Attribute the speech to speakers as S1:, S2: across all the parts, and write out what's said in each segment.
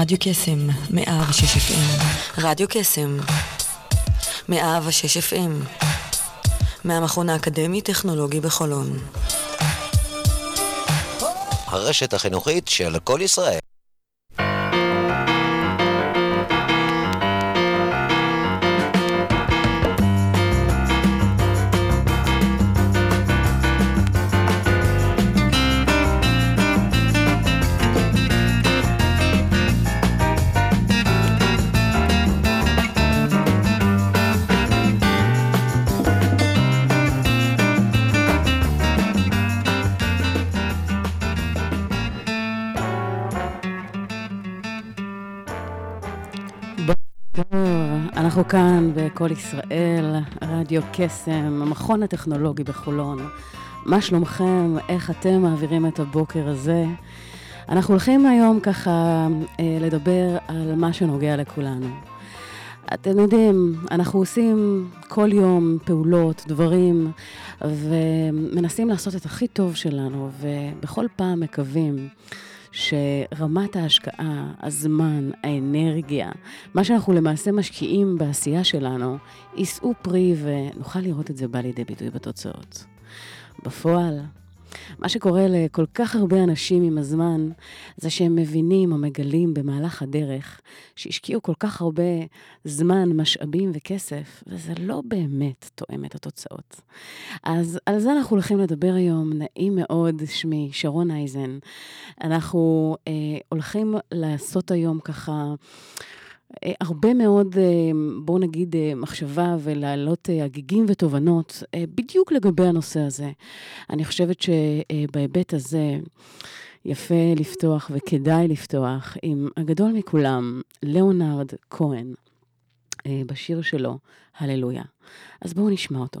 S1: רדיו קסם, מאה ושש FM. רדיו קסם, מאה ושש FM. מהמכון האקדמי-טכנולוגי בחולון.
S2: הרשת החינוכית של כל ישראל.
S3: אנחנו כאן בכל ישראל, רדיו קסם, המכון הטכנולוגי בחולון. מה שלומכם? איך אתם מעבירים את הבוקר הזה? אנחנו הולכים היום ככה אה, לדבר על מה שנוגע לכולנו. אתם יודעים, אנחנו עושים כל יום פעולות, דברים, ומנסים לעשות את הכי טוב שלנו, ובכל פעם מקווים שרמת ההשקעה, הזמן, האנרגיה, מה שאנחנו למעשה משקיעים בעשייה שלנו, יישאו פרי ונוכל לראות את זה בא לידי ביטוי בתוצאות. בפועל, מה שקורה לכל כך הרבה אנשים עם הזמן, זה שהם מבינים או מגלים במהלך הדרך שהשקיעו כל כך הרבה זמן, משאבים וכסף, וזה לא באמת תואם את התוצאות. אז על זה אנחנו הולכים לדבר היום, נעים מאוד, שמי שרון אייזן. אנחנו אה, הולכים לעשות היום ככה... אה, הרבה מאוד, אה, בואו נגיד, אה, מחשבה ולהעלות הגיגים ותובנות בדיוק לגבי הנושא הזה. אני חושבת שבהיבט הזה יפה לפתוח וכדאי לפתוח עם הגדול מכולם, ליאונרד כהן, בשיר שלו, הללויה. אז בואו נשמע אותו.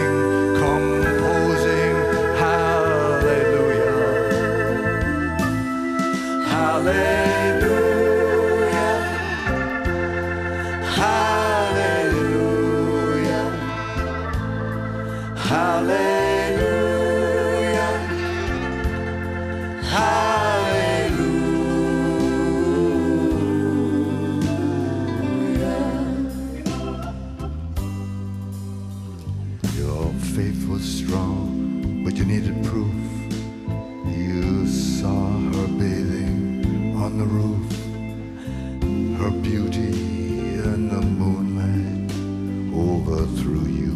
S4: Hallelujah. Hallelujah. Hallelujah. Hallelujah. Your faith was strong, but you needed proof. the roof, her beauty and the moonlight overthrew you.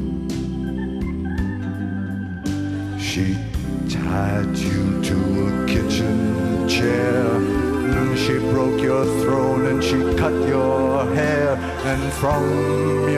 S4: She tied you to a kitchen chair. and She broke your throne and she cut your hair, and from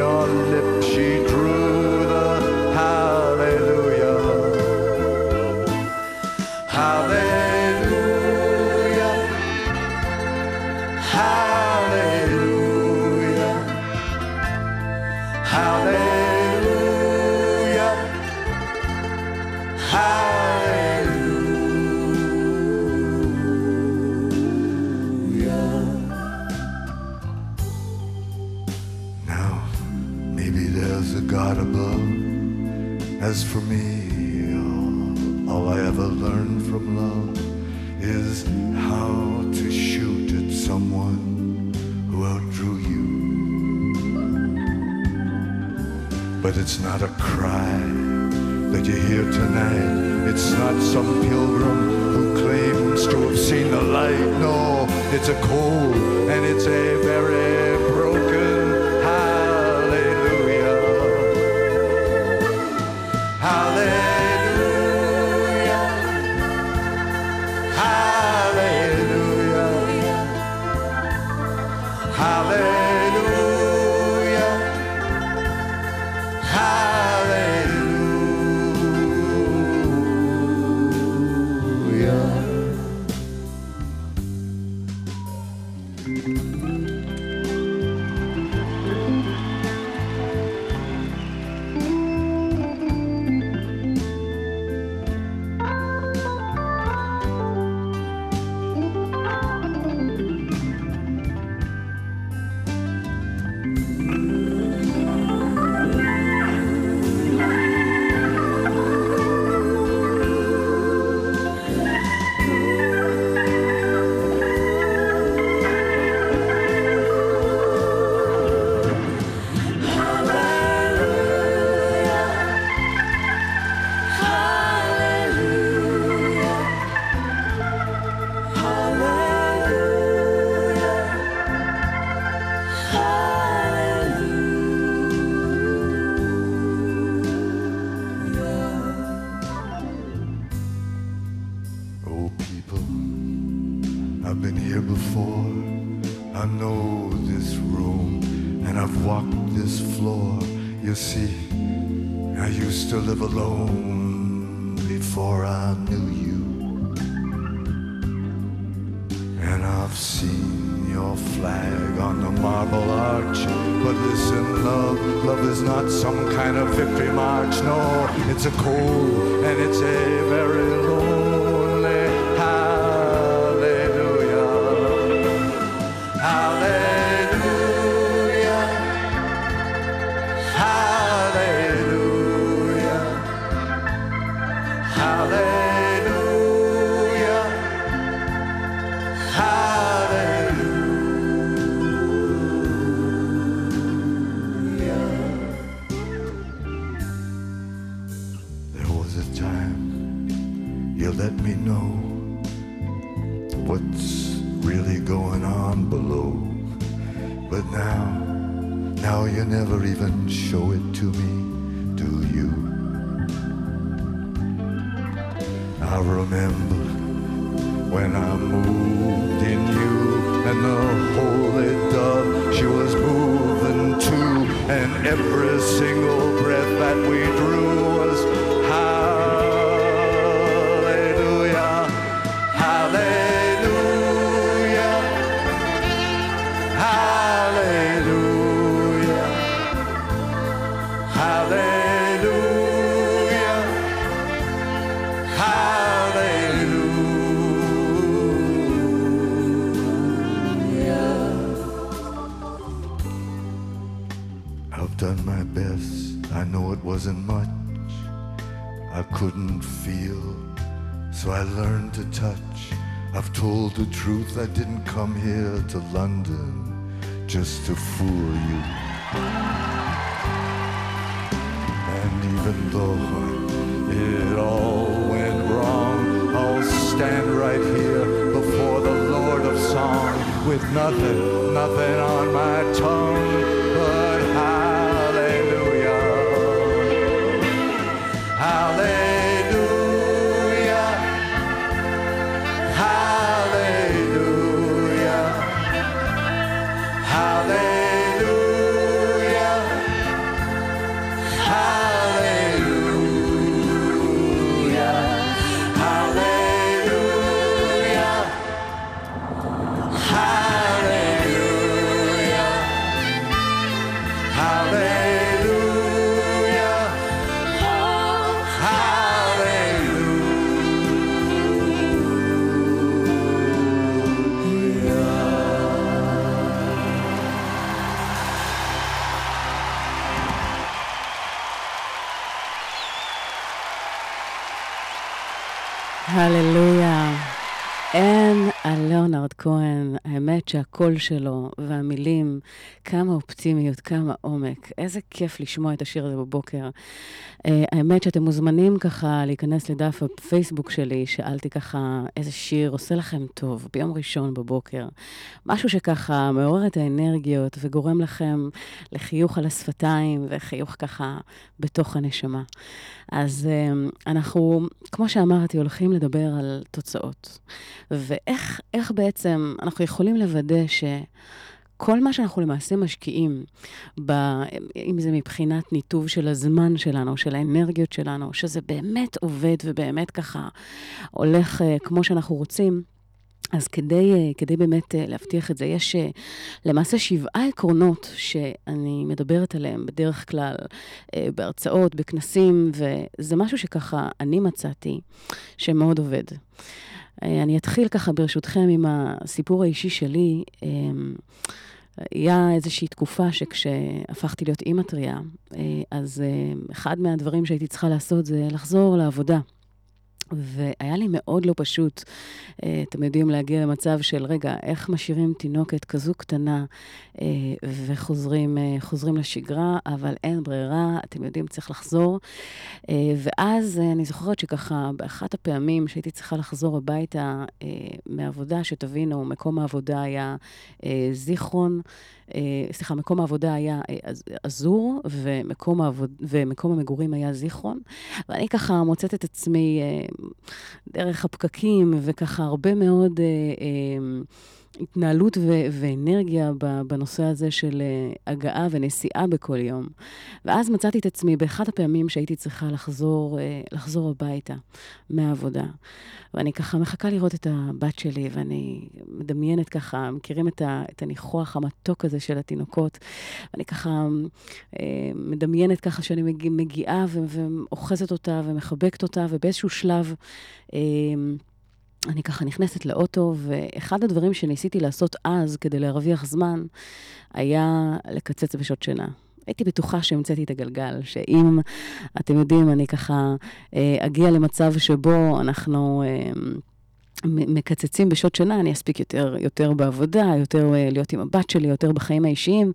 S4: show it to me, do you? I remember when I moved in you and the holy dove she was moving too and every truth. I didn't come here to London just to fool you. And even though it all went wrong, I'll stand right here before the Lord of Song with nothing, nothing on my tongue
S3: שהקול שלו והמילים, כמה אופטימיות, כמה עומק. איזה כיף לשמוע את השיר הזה בבוקר. Uh, האמת שאתם מוזמנים ככה להיכנס לדף הפייסבוק שלי, שאלתי ככה איזה שיר עושה לכם טוב ביום ראשון בבוקר. משהו שככה מעורר את האנרגיות וגורם לכם לחיוך על השפתיים וחיוך ככה בתוך הנשמה. אז uh, אנחנו, כמו שאמרתי, הולכים לדבר על תוצאות. ואיך איך בעצם אנחנו יכולים לוודא ש... כל מה שאנחנו למעשה משקיעים, ב, אם זה מבחינת ניתוב של הזמן שלנו, של האנרגיות שלנו, שזה באמת עובד ובאמת ככה הולך uh, כמו שאנחנו רוצים, אז כדי, uh, כדי באמת uh, להבטיח את זה, יש למעשה שבעה עקרונות שאני מדברת עליהם בדרך כלל בהרצאות, בכנסים, וזה משהו שככה אני מצאתי שמאוד עובד. אני אתחיל ככה ברשותכם עם הסיפור האישי שלי. היה איזושהי תקופה שכשהפכתי להיות אימא טריה, אז אחד מהדברים שהייתי צריכה לעשות זה לחזור לעבודה. והיה לי מאוד לא פשוט, אתם יודעים, להגיע למצב של, רגע, איך משאירים תינוקת כזו קטנה וחוזרים לשגרה, אבל אין ברירה, אתם יודעים, צריך לחזור. ואז אני זוכרת שככה, באחת הפעמים שהייתי צריכה לחזור הביתה מעבודה, שתבינו, מקום העבודה היה זיכרון, סליחה, מקום העבודה היה אזור, ומקום, העבוד, ומקום המגורים היה זיכרון. ואני ככה מוצאת את עצמי דרך הפקקים, וככה הרבה מאוד... התנהלות ו- ואנרגיה בנושא הזה של אה, הגעה ונסיעה בכל יום. ואז מצאתי את עצמי באחד הפעמים שהייתי צריכה לחזור, אה, לחזור הביתה מהעבודה. ואני ככה מחכה לראות את הבת שלי, ואני מדמיינת ככה, מכירים את, ה- את הניחוח המתוק הזה של התינוקות, ואני ככה אה, מדמיינת ככה שאני מגיע, מגיעה ואוחזת אותה ומחבקת אותה, ובאיזשהו שלב... אני ככה נכנסת לאוטו, ואחד הדברים שניסיתי לעשות אז כדי להרוויח זמן, היה לקצץ בשעות שינה. הייתי בטוחה שהמצאתי את הגלגל, שאם, אתם יודעים, אני ככה אה, אגיע למצב שבו אנחנו... אה, מקצצים בשעות שינה, אני אספיק יותר, יותר בעבודה, יותר uh, להיות עם הבת שלי, יותר בחיים האישיים,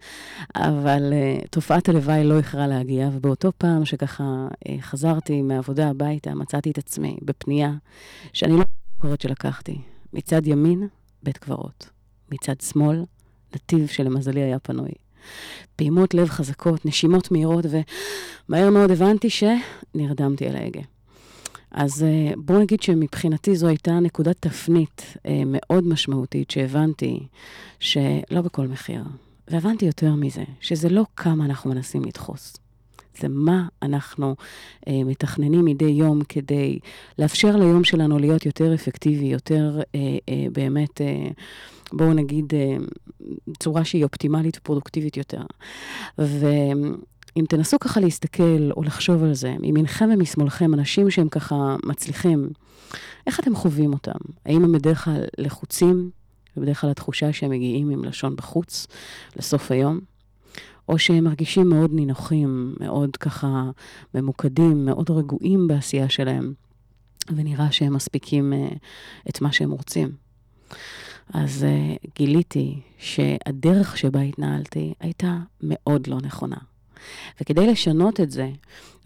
S3: אבל תופעת הלוואי לא איחרה להגיע, ובאותו פעם שככה חזרתי מהעבודה הביתה, מצאתי את עצמי בפנייה שאני לא קברות שלקחתי. מצד ימין, בית קברות. מצד שמאל, נתיב שלמזלי היה פנוי. פעימות לב חזקות, נשימות מהירות, ומהר מאוד הבנתי שנרדמתי על ההגה. אז אה, בואו נגיד שמבחינתי זו הייתה נקודת תפנית אה, מאוד משמעותית, שהבנתי שלא בכל מחיר. והבנתי יותר מזה, שזה לא כמה אנחנו מנסים לדחוס. זה מה אנחנו אה, מתכננים מדי יום כדי לאפשר ליום שלנו להיות יותר אפקטיבי, יותר אה, אה, באמת, אה, בואו נגיד, אה, צורה שהיא אופטימלית ופרודוקטיבית יותר. ואם תנסו ככה להסתכל או לחשוב על זה, מימינכם ומשמאלכם, אנשים שהם ככה מצליחים, איך אתם חווים אותם? האם הם בדרך כלל לחוצים? ובדרך כלל התחושה שהם מגיעים עם לשון בחוץ לסוף היום. או שהם מרגישים מאוד נינוחים, מאוד ככה ממוקדים, מאוד רגועים בעשייה שלהם, ונראה שהם מספיקים uh, את מה שהם רוצים. אז uh, גיליתי שהדרך שבה התנהלתי הייתה מאוד לא נכונה. וכדי לשנות את זה,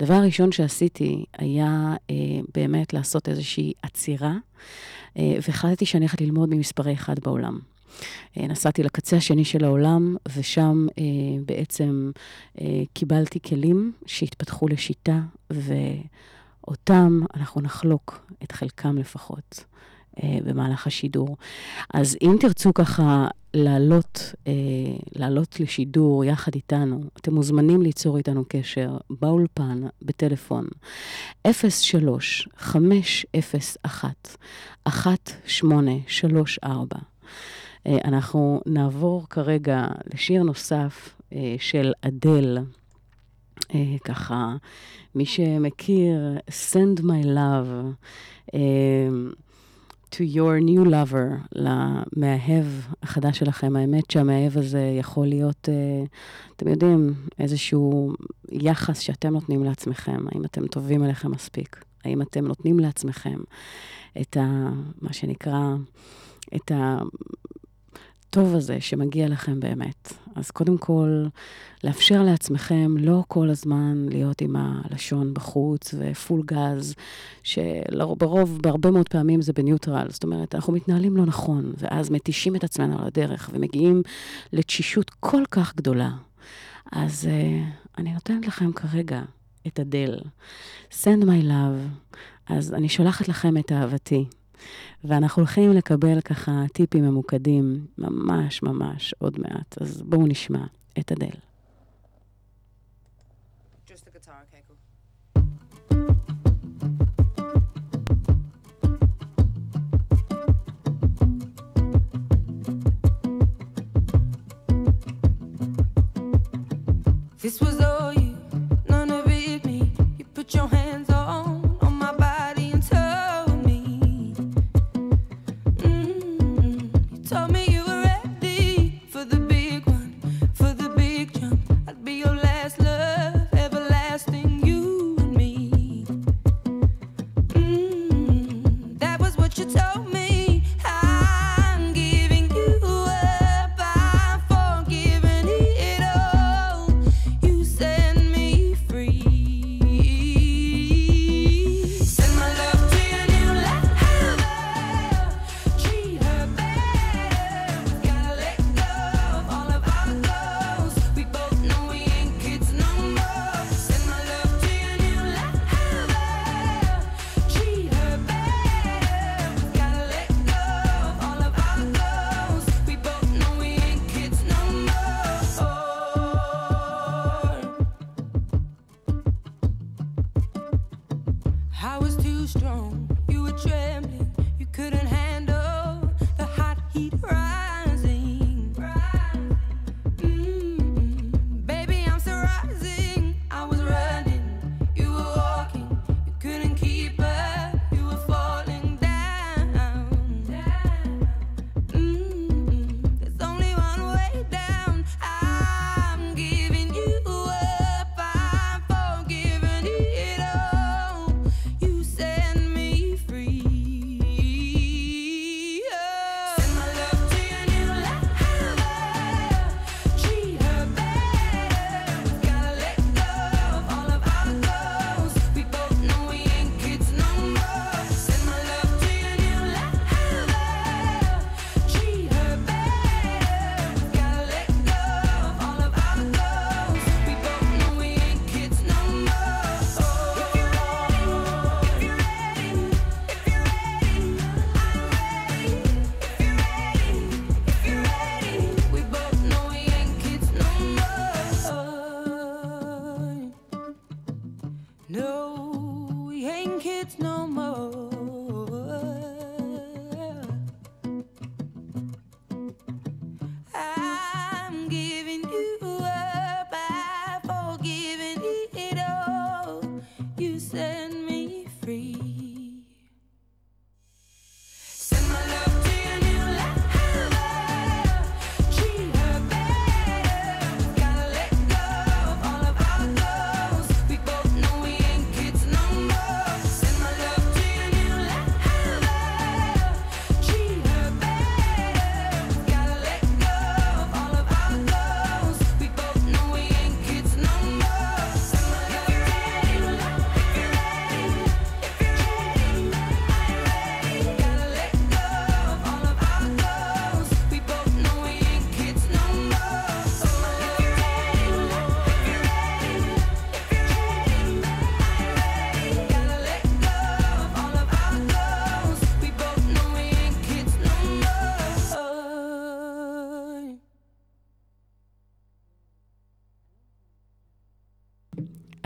S3: הדבר הראשון שעשיתי היה uh, באמת לעשות איזושהי עצירה, uh, והחלטתי שאני הולכת ללמוד ממספרי אחד בעולם. אה, נסעתי לקצה השני של העולם, ושם אה, בעצם אה, קיבלתי כלים שהתפתחו לשיטה, ואותם אנחנו נחלוק, את חלקם לפחות. במהלך השידור. אז אם תרצו ככה לעלות, לעלות לשידור יחד איתנו, אתם מוזמנים ליצור איתנו קשר באולפן, בטלפון, 03-501-1834. אה, אנחנו נעבור כרגע לשיר נוסף אה, של אדל. אה, ככה, מי שמכיר, Send My Love to your new lover, למאהב החדש שלכם. האמת שהמאהב הזה יכול להיות, אתם יודעים, איזשהו יחס שאתם נותנים לעצמכם. האם אתם טובים אליכם מספיק? האם אתם נותנים לעצמכם את ה... מה שנקרא, את ה... הטוב הזה שמגיע לכם באמת. אז קודם כל, לאפשר לעצמכם לא כל הזמן להיות עם הלשון בחוץ ופול גז, שברוב, בהרבה מאוד פעמים זה בניוטרל. זאת אומרת, אנחנו מתנהלים לא נכון, ואז מתישים את עצמנו על הדרך ומגיעים לתשישות כל כך גדולה. אז uh, אני נותנת לכם כרגע את הדל. Send my love. אז אני שולחת לכם את אהבתי. ואנחנו הולכים לקבל ככה טיפים ממוקדים ממש ממש עוד מעט. אז בואו נשמע את אדל. Told me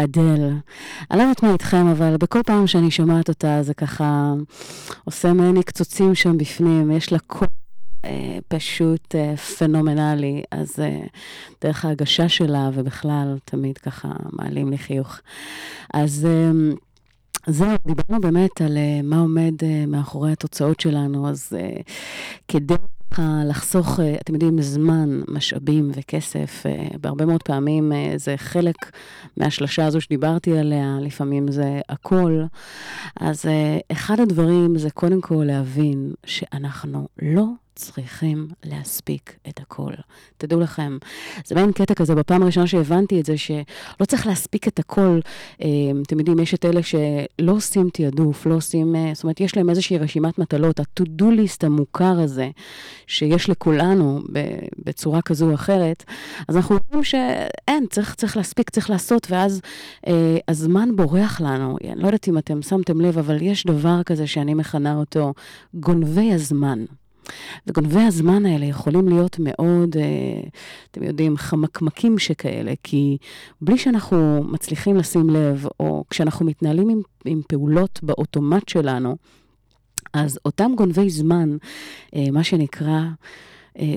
S3: אדל. אני לא יודעת מה איתכם, אבל בכל פעם שאני שומעת אותה, זה ככה עושה ממני קצוצים שם בפנים, יש לה קול אה, פשוט אה, פנומנלי, אז אה, דרך ההגשה שלה, ובכלל, תמיד ככה מעלים לי חיוך. אז... אה, זהו, דיברנו באמת על uh, מה עומד uh, מאחורי התוצאות שלנו, אז uh, כדי לחסוך, uh, אתם יודעים, זמן, משאבים וכסף, uh, בהרבה מאוד פעמים זה חלק מהשלשה הזו שדיברתי עליה, לפעמים זה הכל. אז אחד הדברים זה קודם כל להבין שאנחנו לא צריכים להספיק את הכל. תדעו לכם, זה מעין קטע כזה, בפעם הראשונה שהבנתי את זה, שלא צריך להספיק את הכל. אה, אתם יודעים, יש את אלה שלא עושים תעדוף, לא עושים, אה, זאת אומרת, יש להם איזושהי רשימת מטלות, ה-to-do list המוכר הזה, שיש לכולנו בצורה כזו או אחרת, אז אנחנו רואים שאין, צריך, צריך להספיק, צריך לעשות, ואז אה, הזמן בורח לנו. אני לא יודעת אם אתם שמתם לב, אבל יש דבר כזה שאני מכנה אותו גונבי הזמן. וגונבי הזמן האלה יכולים להיות מאוד, אה, אתם יודעים, חמקמקים שכאלה, כי בלי שאנחנו מצליחים לשים לב, או כשאנחנו מתנהלים עם, עם פעולות באוטומט שלנו, אז אותם גונבי זמן, אה, מה שנקרא, אה,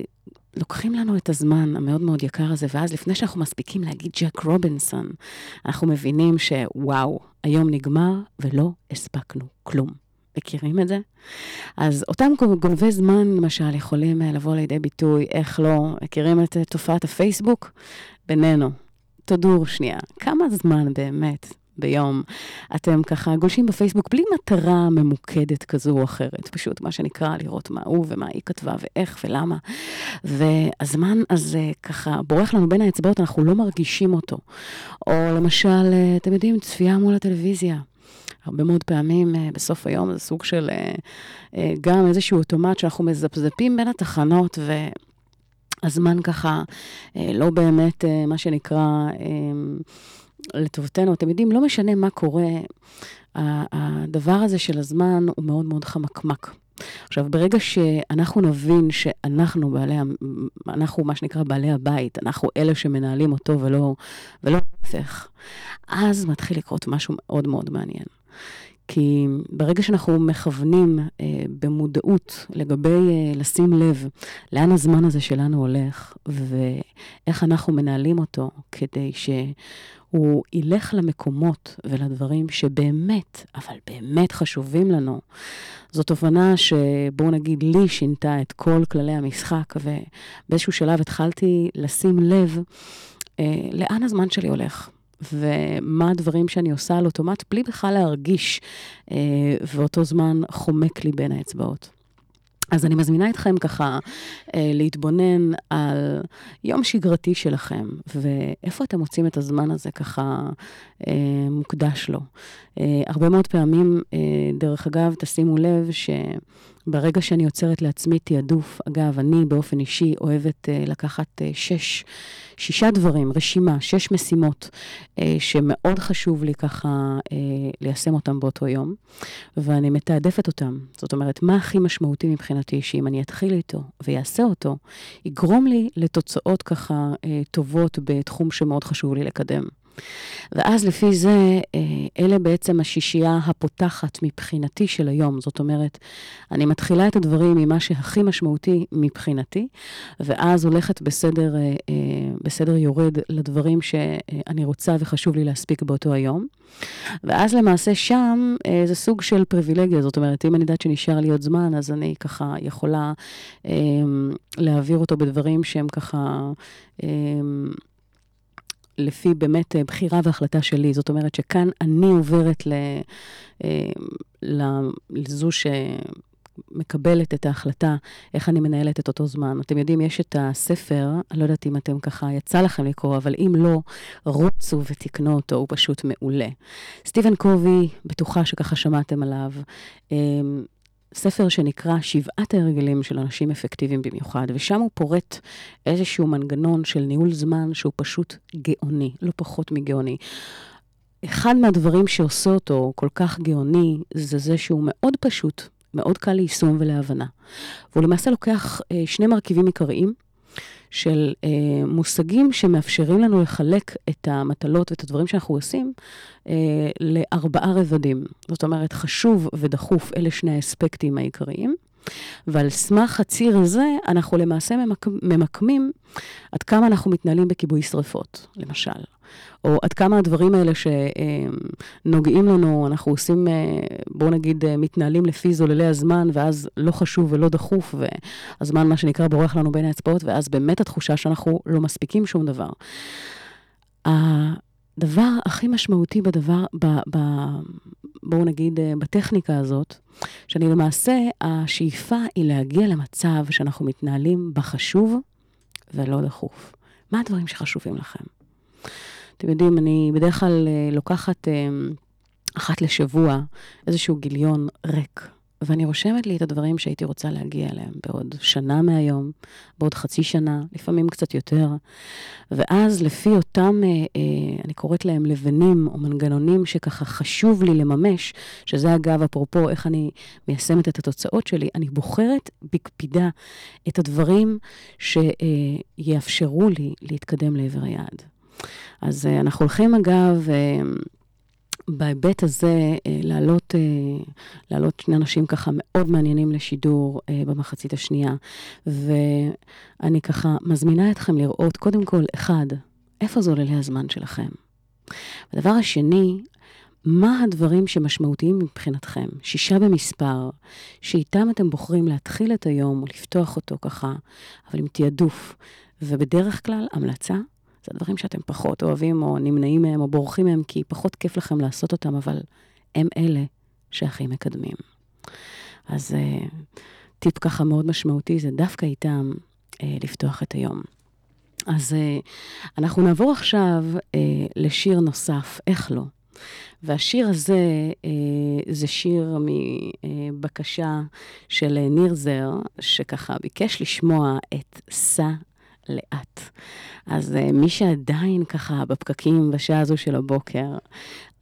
S3: לוקחים לנו את הזמן המאוד מאוד יקר הזה, ואז לפני שאנחנו מספיקים להגיד ג'ק רובינסון, אנחנו מבינים שוואו, היום נגמר ולא הספקנו כלום. מכירים את זה? אז אותם גונבי זמן, למשל, יכולים אה, לבוא לידי ביטוי, איך לא, מכירים את אה, תופעת הפייסבוק? בינינו. תודו שנייה, כמה זמן באמת ביום אתם ככה גולשים בפייסבוק בלי מטרה ממוקדת כזו או אחרת, פשוט מה שנקרא לראות מה הוא ומה היא כתבה ואיך ולמה. והזמן הזה ככה בורח לנו בין האצבעות, אנחנו לא מרגישים אותו. או למשל, אה, אתם יודעים, צפייה מול הטלוויזיה. הרבה מאוד פעמים אה, בסוף היום זה סוג של אה, אה, גם איזשהו אוטומט שאנחנו מזפזפים בין התחנות, והזמן ככה לא באמת, מה שנקרא, לטובתנו. אתם יודעים, לא משנה מה קורה, הדבר הזה של הזמן הוא מאוד מאוד חמקמק. עכשיו, ברגע שאנחנו נבין שאנחנו בעלי, אנחנו מה שנקרא בעלי הבית, אנחנו אלה שמנהלים אותו ולא, ולא להפך, אז מתחיל לקרות משהו מאוד מאוד מעניין. כי ברגע שאנחנו מכוונים אה, במודעות לגבי אה, לשים לב לאן הזמן הזה שלנו הולך ואיך אנחנו מנהלים אותו כדי שהוא ילך למקומות ולדברים שבאמת, אבל באמת חשובים לנו, זו תובנה שבואו נגיד לי שינתה את כל כללי המשחק ובאיזשהו שלב התחלתי לשים לב אה, לאן הזמן שלי הולך. ומה הדברים שאני עושה על אוטומט, בלי בכלל להרגיש, אה, ואותו זמן חומק לי בין האצבעות. אז אני מזמינה אתכם ככה אה, להתבונן על יום שגרתי שלכם, ואיפה אתם מוצאים את הזמן הזה ככה אה, מוקדש לו. הרבה מאוד פעמים, דרך אגב, תשימו לב ש... ברגע שאני יוצרת לעצמי תעדוף, אגב, אני באופן אישי אוהבת uh, לקחת uh, שש, שישה דברים, רשימה, שש משימות, uh, שמאוד חשוב לי ככה uh, ליישם אותם באותו יום, ואני מתעדפת אותם. זאת אומרת, מה הכי משמעותי מבחינתי, שאם אני אתחיל איתו ויעשה אותו, יגרום לי לתוצאות ככה uh, טובות בתחום שמאוד חשוב לי לקדם. ואז לפי זה, אה, אלה בעצם השישייה הפותחת מבחינתי של היום. זאת אומרת, אני מתחילה את הדברים ממה שהכי משמעותי מבחינתי, ואז הולכת בסדר, אה, אה, בסדר יורד לדברים שאני רוצה וחשוב לי להספיק באותו היום. ואז למעשה שם זה סוג של פריבילגיה, זאת אומרת, אם אני יודעת שנשאר לי עוד זמן, אז אני ככה יכולה להעביר אותו בדברים שהם ככה... לפי באמת אה, בחירה והחלטה שלי. זאת אומרת שכאן אני עוברת ל, אה, לזו שמקבלת את ההחלטה, איך אני מנהלת את אותו זמן. אתם יודעים, יש את הספר, אני לא יודעת אם אתם ככה, יצא לכם לקרוא, אבל אם לא, רוצו ותקנו אותו, הוא פשוט מעולה. סטיבן קובי, בטוחה שככה שמעתם עליו. ספר שנקרא שבעת ההרגלים של אנשים אפקטיביים במיוחד, ושם הוא פורט איזשהו מנגנון של ניהול זמן שהוא פשוט גאוני, לא פחות מגאוני. אחד מהדברים שעושה אותו כל כך גאוני, זה זה שהוא מאוד פשוט, מאוד קל ליישום ולהבנה. והוא למעשה לוקח אה, שני מרכיבים עיקריים, של אה, מושגים שמאפשרים לנו לחלק את המטלות ואת הדברים שאנחנו עושים אה, לארבעה רבדים. זאת אומרת, חשוב ודחוף, אלה שני האספקטים העיקריים. ועל סמך הציר הזה, אנחנו למעשה ממק... ממקמים עד כמה אנחנו מתנהלים בכיבוי שרפות, למשל. או עד כמה הדברים האלה שנוגעים לנו, אנחנו עושים, אה, בואו נגיד, אה, מתנהלים לפי זוללי הזמן, ואז לא חשוב ולא דחוף, והזמן, מה שנקרא, בורח לנו בין האצבעות, ואז באמת התחושה שאנחנו לא מספיקים שום דבר. הדבר הכי משמעותי בדבר, ב, ב, בואו נגיד, אה, בטכניקה הזאת, שאני למעשה, השאיפה היא להגיע למצב שאנחנו מתנהלים בחשוב ולא דחוף. מה הדברים שחשובים לכם? אתם יודעים, אני בדרך כלל אה, לוקחת אה, אחת לשבוע איזשהו גיליון ריק, ואני רושמת לי את הדברים שהייתי רוצה להגיע אליהם בעוד שנה מהיום, בעוד חצי שנה, לפעמים קצת יותר. ואז לפי אותם, אה, אני קוראת להם לבנים או מנגנונים שככה חשוב לי לממש, שזה אגב, אפרופו איך אני מיישמת את התוצאות שלי, אני בוחרת בקפידה את הדברים שיאפשרו לי להתקדם לעבר היעד. אז uh, אנחנו הולכים, אגב, uh, בהיבט הזה, uh, להעלות, להעלות שני אנשים ככה מאוד מעניינים לשידור במחצית השנייה. ואני ככה מזמינה אתכם לראות, קודם כל, אחד, איפה זוללי הזמן שלכם? הדבר השני, מה הדברים שמשמעותיים מבחינתכם, שישה במספר, שאיתם אתם בוחרים להתחיל את היום או לפתוח אותו ככה, אבל עם תעדוף, ובדרך כלל המלצה זה הדברים שאתם פחות אוהבים, או נמנעים מהם, או בורחים מהם, כי פחות כיף לכם לעשות אותם, אבל הם אלה שהכי מקדמים. אז uh, טיפ ככה מאוד משמעותי, זה דווקא איתם uh, לפתוח את היום. אז uh, אנחנו נעבור עכשיו uh, לשיר נוסף, איך לא. והשיר הזה uh, זה שיר מבקשה של ניר זר, שככה ביקש לשמוע את סע לאט. אז uh, מי שעדיין ככה בפקקים בשעה הזו של הבוקר,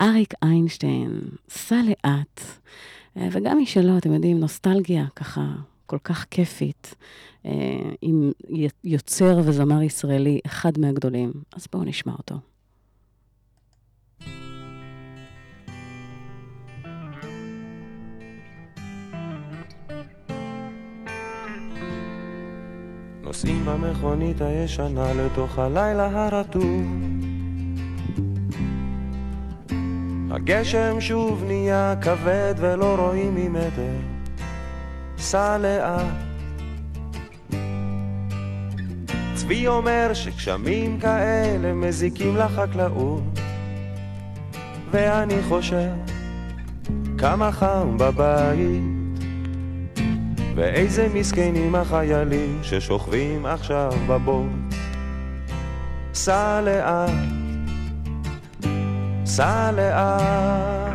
S3: אריק איינשטיין, סע לאט. Uh, וגם מי שלא, אתם יודעים, נוסטלגיה ככה כל כך כיפית, uh, עם יוצר וזמר ישראלי, אחד מהגדולים. אז בואו נשמע אותו.
S5: נוסעים במכונית הישנה לתוך הלילה הרטוב. הגשם שוב נהיה כבד ולא רואים ממטר. סע לאט. צבי אומר שגשמים כאלה מזיקים לחקלאות. ואני חושב כמה חם בבית ואיזה מסכנים החיילים ששוכבים עכשיו בבוט. סע לאט, סע לאט.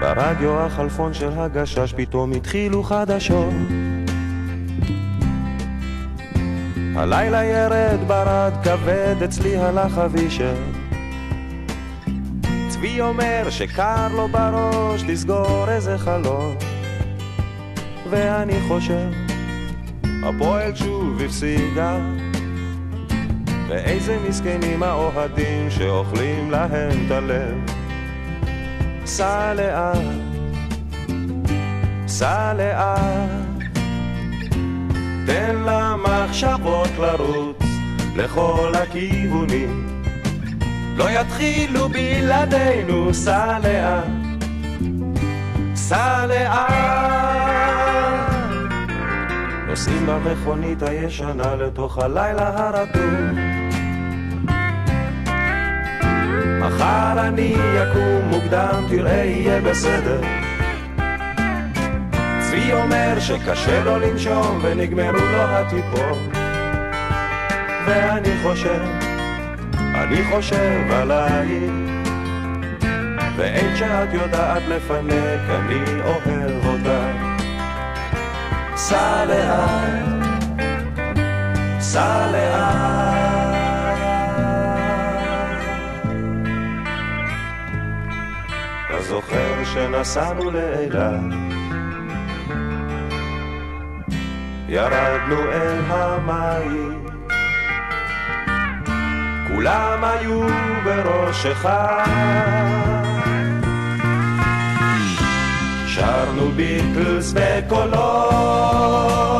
S5: ברדיו החלפון של הגשש פתאום התחילו חדשות. הלילה ירד ברד כבד, אצלי הלך אבישר. צבי אומר שקר לו בראש לסגור איזה חלום. ואני חושב, הפועל שוב הפסידה. ואיזה מסכנים האוהדים שאוכלים להם את הלב. סע לאט, סע לאט, תן למחשבות לרוץ לכל הכיוונים. לא יתחילו בלעדינו, סע לאט, סע לאט. נוסעים במכונית הישנה לתוך הלילה הרטוב. מחר אני אקום מוקדם, תראה יהיה בסדר. צבי אומר שקשה לו לנשום ונגמרו לו הטיפות. ואני חושב, אני חושב עלייך. ואין שאת יודעת לפנק, אני אוהב אותך. שנסענו לאילת? ירדנו אל המים. כולם היו בראשך. Czarnubi, Beatles pe color.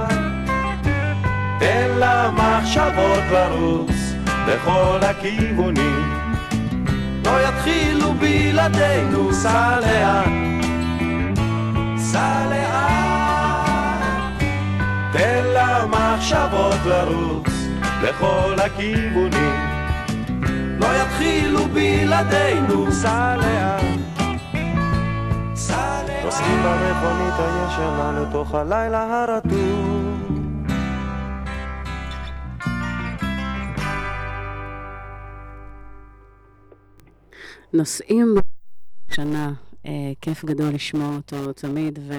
S5: תן למחשבות לרוץ בכל הכיוונים. לא יתחילו בלעדינו, סע לאט, סע לאט, תן למחשבות לרוץ בכל הכיוונים. לא יתחילו בלעדינו, סע לאט. נוסעים במכונית הישנה לתוך הלילה הרטוב
S3: נוסעים בשנה, אה, כיף גדול לשמוע אותו תמיד, ו...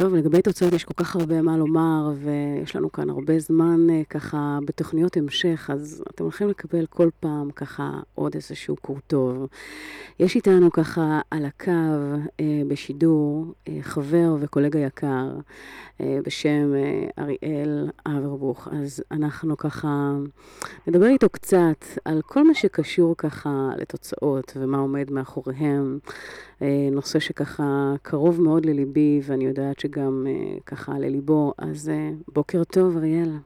S3: טוב, לגבי תוצאות יש כל כך הרבה מה לומר, ויש לנו כאן הרבה זמן אה, ככה בתוכניות המשך, אז אתם הולכים לקבל כל פעם ככה עוד איזשהו קור טוב. יש איתנו ככה על הקו אה, בשידור אה, חבר וקולגה יקר אה, בשם אה, אריאל אברבוך, אז אנחנו ככה נדבר איתו קצת על כל מה שקשור ככה לתוצאות ומה עומד מאחוריהם. אה, נושא שככה קרוב מאוד לליבי, ואני יודעת שגם אה, ככה לליבו. אז אה, בוקר טוב, אריאל.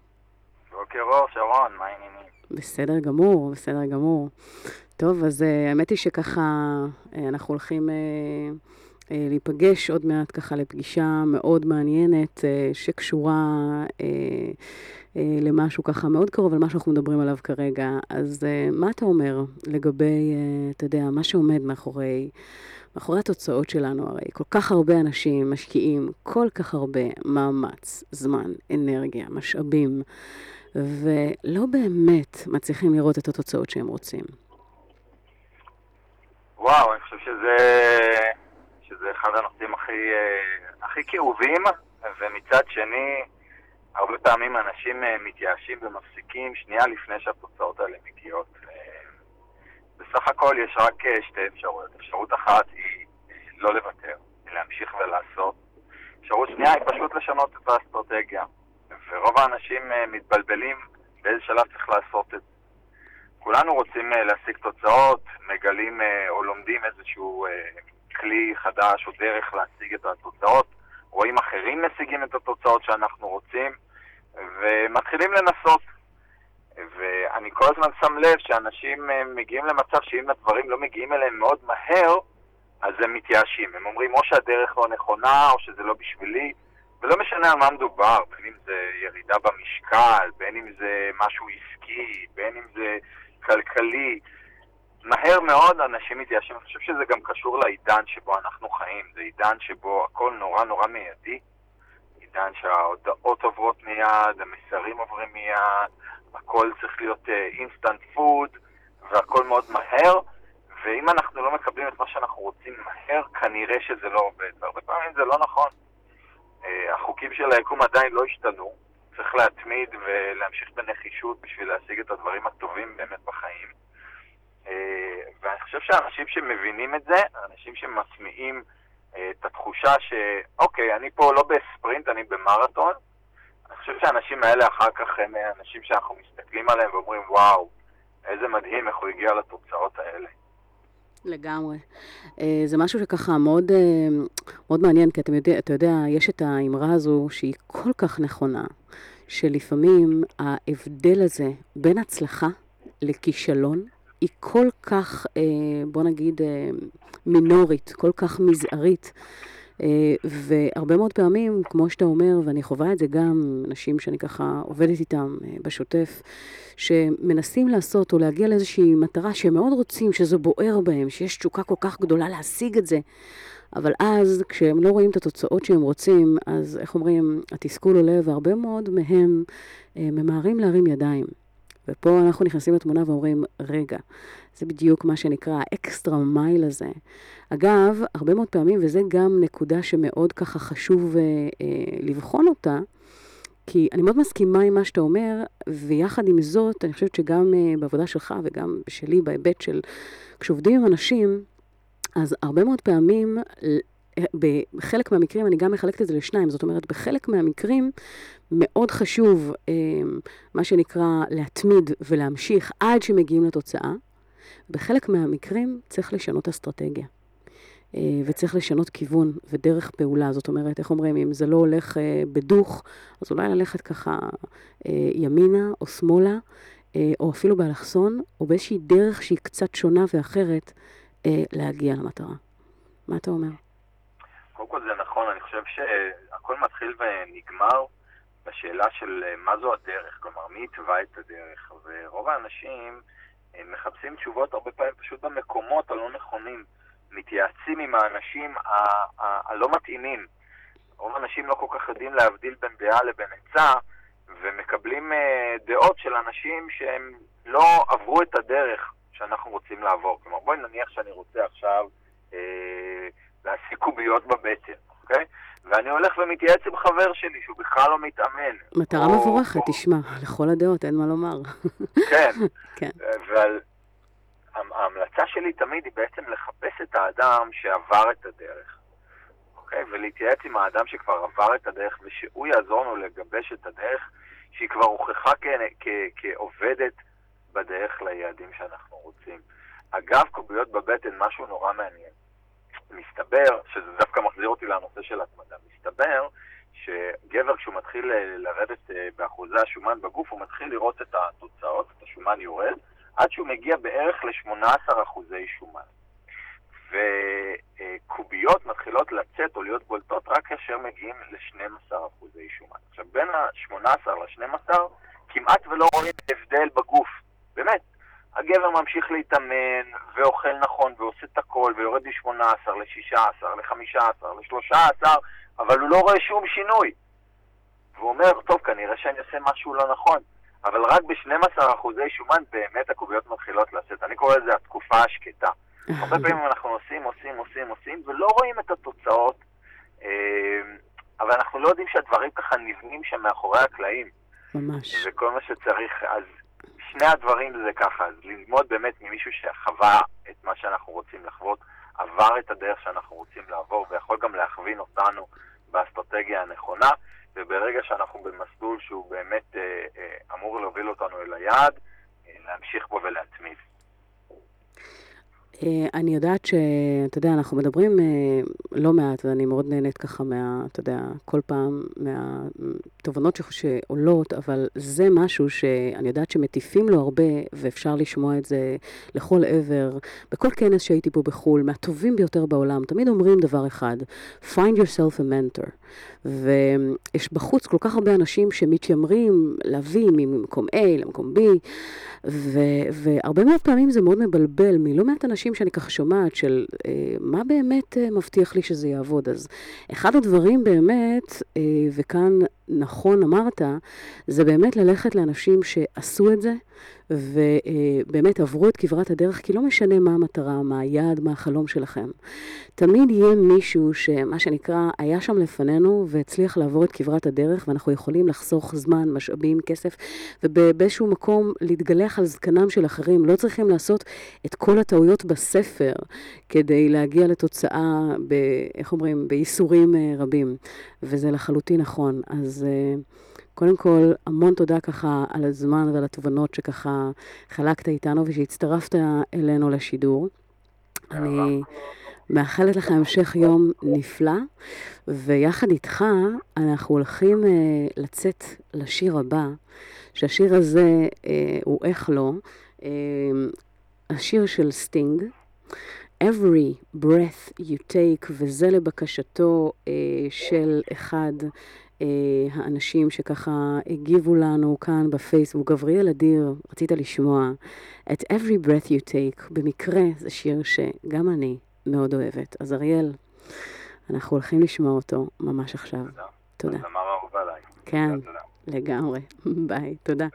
S6: בוקר אור, שרון, מה העניינים?
S3: בסדר גמור, בסדר גמור. טוב, אז האמת היא שככה אנחנו הולכים להיפגש עוד מעט ככה לפגישה מאוד מעניינת שקשורה למשהו ככה מאוד קרוב, על מה שאנחנו מדברים עליו כרגע. אז מה אתה אומר לגבי, אתה יודע, מה שעומד מאחורי... מאחורי התוצאות שלנו הרי כל כך הרבה אנשים משקיעים כל כך הרבה מאמץ, זמן, אנרגיה, משאבים, ולא באמת מצליחים לראות את התוצאות שהם רוצים.
S6: וואו, אני חושב שזה, שזה אחד הנושאים הכי, אה, הכי כאובים, ומצד שני, הרבה פעמים אנשים אה, מתייאשים ומפסיקים שנייה לפני שהתוצאות האלה מגיעות. בסך הכל יש רק אה, שתי אפשרויות. אפשרות אחת היא אה, לא לוותר, להמשיך ולעשות. אפשרות שנייה היא פשוט לשנות את האסטרטגיה. ורוב האנשים אה, מתבלבלים באיזה שלב צריך לעשות את זה. כולנו רוצים להשיג תוצאות, מגלים או לומדים איזשהו כלי חדש או דרך להשיג את התוצאות, רואים אחרים משיגים את התוצאות שאנחנו רוצים, ומתחילים לנסות. ואני כל הזמן שם לב שאנשים אה, מגיעים למצב שאם הדברים לא מגיעים אליהם מאוד מהר, אז הם מתייאשים. הם אומרים או שהדרך לא נכונה, או שזה לא בשבילי, ולא משנה על מה מדובר, בין אם זה ירידה במשקל, בין אם זה משהו עסקי, בין אם זה כלכלי. מהר מאוד אנשים מתייאשים. אני חושב שזה גם קשור לעידן שבו אנחנו חיים. זה עידן שבו הכל נורא נורא מיידי. עידן שההודעות עוברות מיד, המסרים עוברים מיד, הכל צריך להיות instant uh, food, והכל מאוד מהר, ואם אנחנו לא מקבלים את מה שאנחנו רוצים מהר, כנראה שזה לא עובד. והרבה פעמים זה לא נכון. Uh, החוקים של היקום עדיין לא השתנו, צריך להתמיד ולהמשיך בנחישות בשביל להשיג את הדברים הטובים באמת בחיים. Uh, ואני חושב שאנשים שמבינים את זה, אנשים שמשמיעים uh, את התחושה שאוקיי, אני פה לא בספרינט, אני במרתון, אני חושב שהאנשים האלה אחר כך הם אנשים שאנחנו מסתכלים עליהם ואומרים, וואו, איזה מדהים איך הוא הגיע לתוצאות האלה.
S3: לגמרי. אה, זה משהו שככה מאוד, אה, מאוד מעניין, כי אתה יודע, אתה יודע, יש את האמרה הזו שהיא כל כך נכונה, שלפעמים ההבדל הזה בין הצלחה לכישלון היא כל כך, אה, בוא נגיד, מינורית, כל כך מזערית. אה, והרבה מאוד פעמים, כמו שאתה אומר, ואני חווה את זה גם, אנשים שאני ככה עובדת איתם בשוטף, שמנסים לעשות או להגיע לאיזושהי מטרה שהם מאוד רוצים, שזה בוער בהם, שיש תשוקה כל כך גדולה להשיג את זה. אבל אז, כשהם לא רואים את התוצאות שהם רוצים, אז איך אומרים, התסכול עולה, והרבה מאוד מהם ממהרים להרים ידיים. ופה אנחנו נכנסים לתמונה ואומרים, רגע, זה בדיוק מה שנקרא האקסטרה מייל הזה. אגב, הרבה מאוד פעמים, וזה גם נקודה שמאוד ככה חשוב אה, אה, לבחון אותה, כי אני מאוד מסכימה עם מה שאתה אומר, ויחד עם זאת, אני חושבת שגם אה, בעבודה שלך וגם שלי, בהיבט של כשעובדים עם אנשים, אז הרבה מאוד פעמים בחלק מהמקרים, אני גם מחלקת את זה לשניים, זאת אומרת, בחלק מהמקרים מאוד חשוב, אה, מה שנקרא, להתמיד ולהמשיך עד שמגיעים לתוצאה. בחלק מהמקרים צריך לשנות אסטרטגיה. אה, וצריך לשנות כיוון ודרך פעולה. זאת אומרת, איך אומרים, אם זה לא הולך אה, בדוך, אז אולי ללכת ככה ימינה או שמאלה, או אפילו באלכסון, או באיזושהי דרך שהיא קצת שונה ואחרת, להגיע למטרה. מה אתה אומר?
S6: קודם כל זה נכון, אני חושב שהכל מתחיל ונגמר בשאלה של אה, מה זו הדרך, כלומר, מי יתבע את הדרך, ורוב האנשים אה, מחפשים תשובות הרבה פעמים פשוט במקומות הלא נכונים, מתייעצים עם האנשים הלא מתאימים. רוב האנשים לא כל כך יודעים להבדיל בין דעה לבין עצה, ומקבלים אה, דעות של אנשים שהם לא עברו את הדרך שאנחנו רוצים לעבור. כלומר, בואי נניח שאני רוצה עכשיו אה, להשיג קוביות בבטן, אוקיי? ואני הולך ומתייעץ עם חבר שלי, שהוא בכלל לא מתאמן.
S3: מטרה או, מבורכת, או... תשמע, לכל הדעות, אין מה לומר.
S6: כן, כן. ועל... ההמלצה שלי תמיד היא בעצם לחפש את האדם שעבר את הדרך, אוקיי? ולהתייעץ עם האדם שכבר עבר את הדרך, ושהוא יעזור לנו לגבש את הדרך שהיא כבר הוכחה כ- כ- כעובדת בדרך ליעדים שאנחנו רוצים. אגב, קוביות בבטן, משהו נורא מעניין. מסתבר, שזה דווקא מחזיר אותי לנושא של התמדה, מסתבר שגבר כשהוא מתחיל אה, לרדת אה, באחוזי השומן בגוף, הוא מתחיל לראות את התוצאות, את השומן יורד, עד שהוא מגיע בערך ל-18 אחוזי שומן. וקוביות מתחילות לצאת או להיות בולטות רק כאשר מגיעים ל-12 אחוזי שומן. עכשיו, בין ה-18 ל-12 כמעט ולא רואים הבדל בגוף. הגבר ממשיך להתאמן, ואוכל נכון, ועושה את הכל, ויורד מ-18 ל-16, ל-15, ל-13, אבל הוא לא רואה שום שינוי. והוא אומר, טוב, כנראה שאני עושה משהו לא נכון. אבל רק ב-12% שומן באמת הקוביות מתחילות לצאת. אני קורא לזה התקופה השקטה. הרבה פעמים אנחנו עושים, עושים, עושים, עושים, ולא רואים את התוצאות, אה, אבל אנחנו לא יודעים שהדברים ככה נבנים שם מאחורי הקלעים.
S3: ממש.
S6: וכל מה שצריך, אז שני הדברים זה ככה, אז ללמוד באמת ממישהו שחווה את מה שאנחנו רוצים לחוות, עבר את הדרך שאנחנו רוצים לעבור, ויכול גם להכווין אותנו באסטרטגיה הנכונה, וברגע שאנחנו במסלול שהוא באמת אה, אה, אמור להוביל אותנו אל היעד, אה, להמשיך בו ולהתמיד.
S3: אה, אני יודעת שאתה יודע, אנחנו מדברים אה, לא מעט, ואני מאוד נהנית ככה מה, אתה יודע, כל פעם מהתובנות שעולות, אבל זה משהו שאני יודעת שמטיפים לו הרבה, ואפשר לשמוע את זה לכל עבר. בכל כנס שהייתי פה בחו"ל, מהטובים ביותר בעולם, תמיד אומרים דבר אחד, find yourself a mentor. ויש בחוץ כל כך הרבה אנשים שמתיימרים להביא ממקום A למקום B, ו, והרבה מאוד פעמים זה מאוד מבלבל מלא מעט אנשים שאני ככה שומעת של אה, מה באמת אה, מבטיח לי שזה יעבוד. אז אחד הדברים באמת, אה, וכאן נכון אמרת, זה באמת ללכת לאנשים שעשו את זה, ובאמת עברו את כברת הדרך, כי לא משנה מה המטרה, מה היעד, מה החלום שלכם. תמיד יהיה מישהו שמה שנקרא, היה שם לפנינו והצליח לעבור את כברת הדרך, ואנחנו יכולים לחסוך זמן, משאבים, כסף, ובאיזשהו מקום להתגלח על זקנם של אחרים. לא צריכים לעשות את כל הטעויות בספר כדי להגיע לתוצאה, ב, איך אומרים, בייסורים אה, רבים, וזה לחלוטין נכון. אז... אה, קודם כל, המון תודה ככה על הזמן ועל התובנות שככה חלקת איתנו ושהצטרפת אלינו לשידור. אני מאחלת לך המשך יום נפלא, ויחד איתך אנחנו הולכים uh, לצאת לשיר הבא, שהשיר הזה uh, הוא איך לא, uh, השיר של סטינג. Every breath you take, וזה לבקשתו uh, של אחד uh, האנשים שככה הגיבו לנו כאן בפייסבוק. גבריאל אדיר, רצית לשמוע את Every breath you take. במקרה זה שיר שגם אני מאוד אוהבת. אז אריאל, אנחנו הולכים לשמוע אותו ממש עכשיו.
S6: תודה.
S3: תודה.
S6: הזמר האהוב עליי.
S3: כן,
S6: תודה.
S3: לגמרי. ביי, תודה.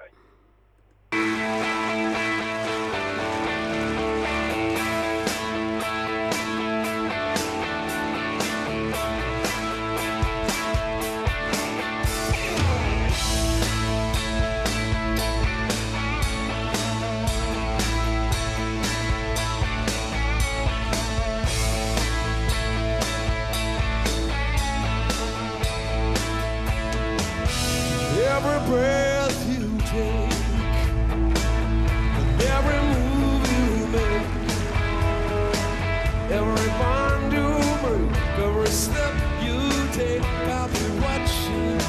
S7: Every breath you take, and every move you make, every bond you break, every step you take, I'll be watching.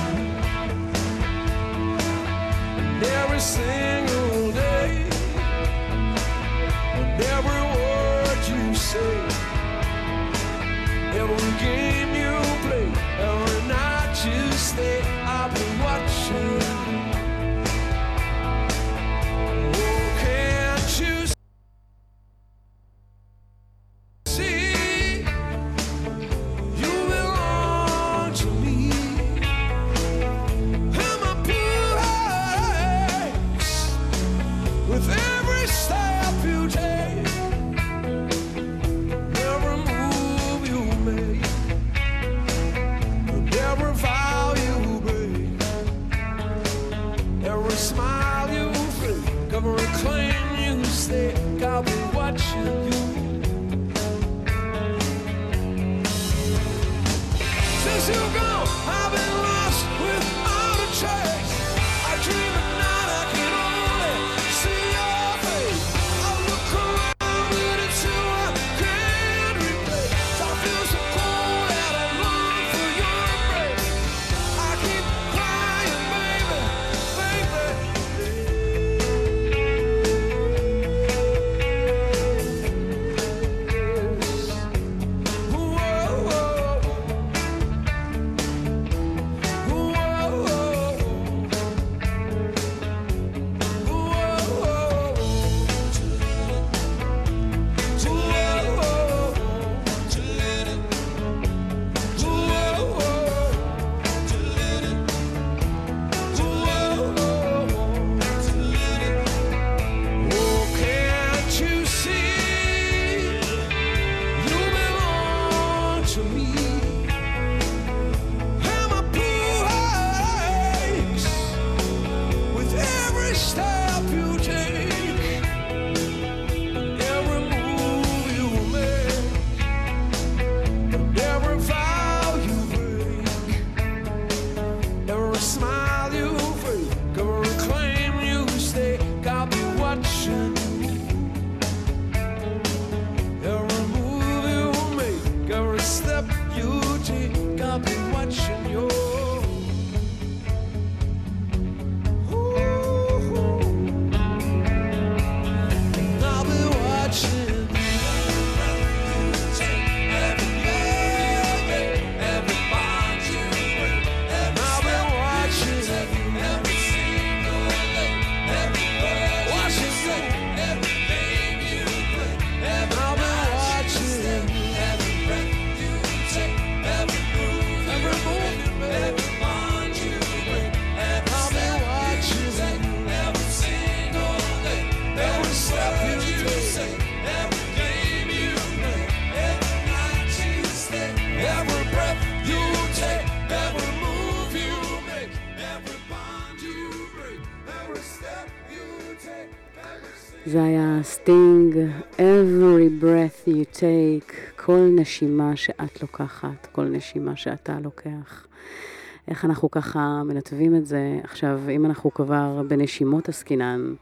S7: And every single
S3: זה היה סטינג, every breath you take, כל נשימה שאת לוקחת, כל נשימה שאתה לוקח. איך אנחנו ככה מנתבים את זה עכשיו, אם אנחנו כבר בנשימות עסקינן,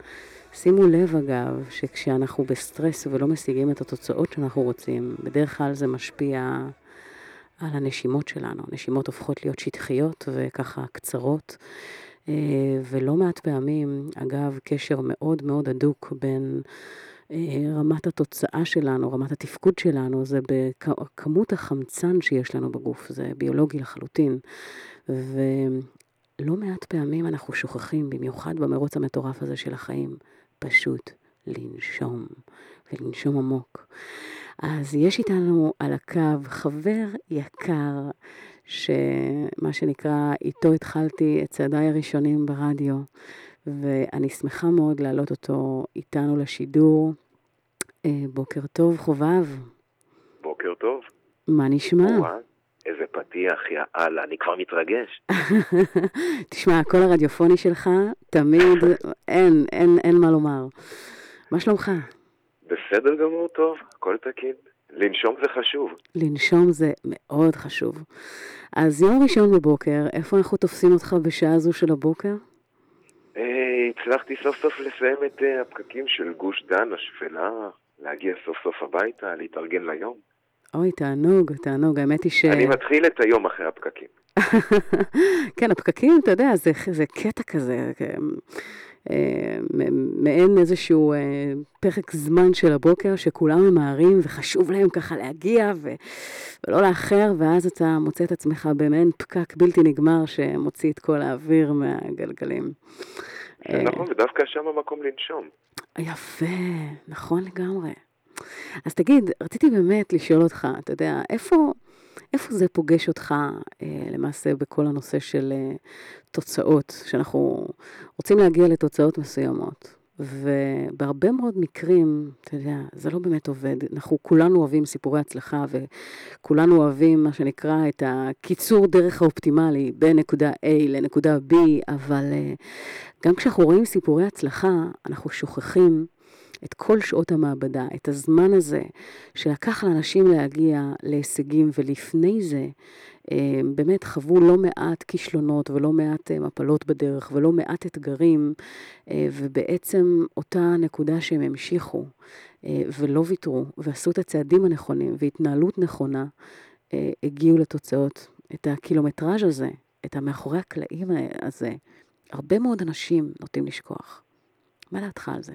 S3: שימו לב אגב, שכשאנחנו בסטרס ולא משיגים את התוצאות שאנחנו רוצים, בדרך כלל זה משפיע על הנשימות שלנו. הנשימות הופכות להיות שטחיות וככה קצרות, ולא מעט פעמים, אגב, קשר מאוד מאוד הדוק בין אה, רמת התוצאה שלנו, רמת התפקוד שלנו, זה בכמות החמצן שיש לנו בגוף, זה ביולוגי לחלוטין. ולא מעט פעמים אנחנו שוכחים, במיוחד במרוץ המטורף הזה של החיים, פשוט לנשום, ולנשום עמוק. אז יש איתנו על הקו חבר יקר, שמה שנקרא, איתו התחלתי את צעדיי הראשונים ברדיו, ואני שמחה מאוד להעלות אותו איתנו לשידור. אה, בוקר טוב, חובב.
S8: בוקר טוב.
S3: מה נשמע?
S8: וואו, איזה פתיח, יא אללה, אני כבר מתרגש.
S3: תשמע, הקול הרדיופוני שלך, תמיד, אין, אין, אין מה לומר. מה שלומך?
S8: בסדר גמור, טוב, הכל תקין. לנשום זה חשוב.
S3: לנשום זה מאוד חשוב. אז יום ראשון בבוקר, איפה אנחנו תופסים אותך בשעה זו של הבוקר?
S8: אה, הצלחתי סוף סוף לסיים את אה, הפקקים של גוש דן, השפלה, להגיע סוף סוף הביתה, להתארגן ליום.
S3: אוי, תענוג, תענוג. האמת היא ש...
S8: אני מתחיל את היום אחרי הפקקים.
S3: כן, הפקקים, אתה יודע, זה, זה קטע כזה, מ- מעין איזשהו אה, פרק זמן של הבוקר שכולם ממהרים וחשוב להם ככה להגיע ו- ולא לאחר, ואז אתה מוצא את עצמך במעין פקק בלתי נגמר שמוציא את כל האוויר מהגלגלים. אה,
S8: נכון, ודווקא שם המקום לנשום.
S3: יפה, נכון לגמרי. אז תגיד, רציתי באמת לשאול אותך, אתה יודע, איפה, איפה זה פוגש אותך אה, למעשה בכל הנושא של אה, תוצאות, שאנחנו רוצים להגיע לתוצאות מסוימות, ובהרבה מאוד מקרים, אתה יודע, זה לא באמת עובד. אנחנו כולנו אוהבים סיפורי הצלחה, וכולנו אוהבים מה שנקרא את הקיצור דרך האופטימלי בין נקודה A לנקודה B, אבל אה, גם כשאנחנו רואים סיפורי הצלחה, אנחנו שוכחים את כל שעות המעבדה, את הזמן הזה שלקח לאנשים להגיע להישגים, ולפני זה אה, באמת חוו לא מעט כישלונות ולא מעט אה, מפלות בדרך ולא מעט אתגרים, אה, ובעצם אותה נקודה שהם המשיכו ולא ויתרו, ועשו את הצעדים הנכונים והתנהלות נכונה, הגיעו לתוצאות. את הקילומטראז' הזה, את המאחורי הקלעים הזה, הרבה מאוד אנשים נוטים לשכוח. מה דעתך על זה?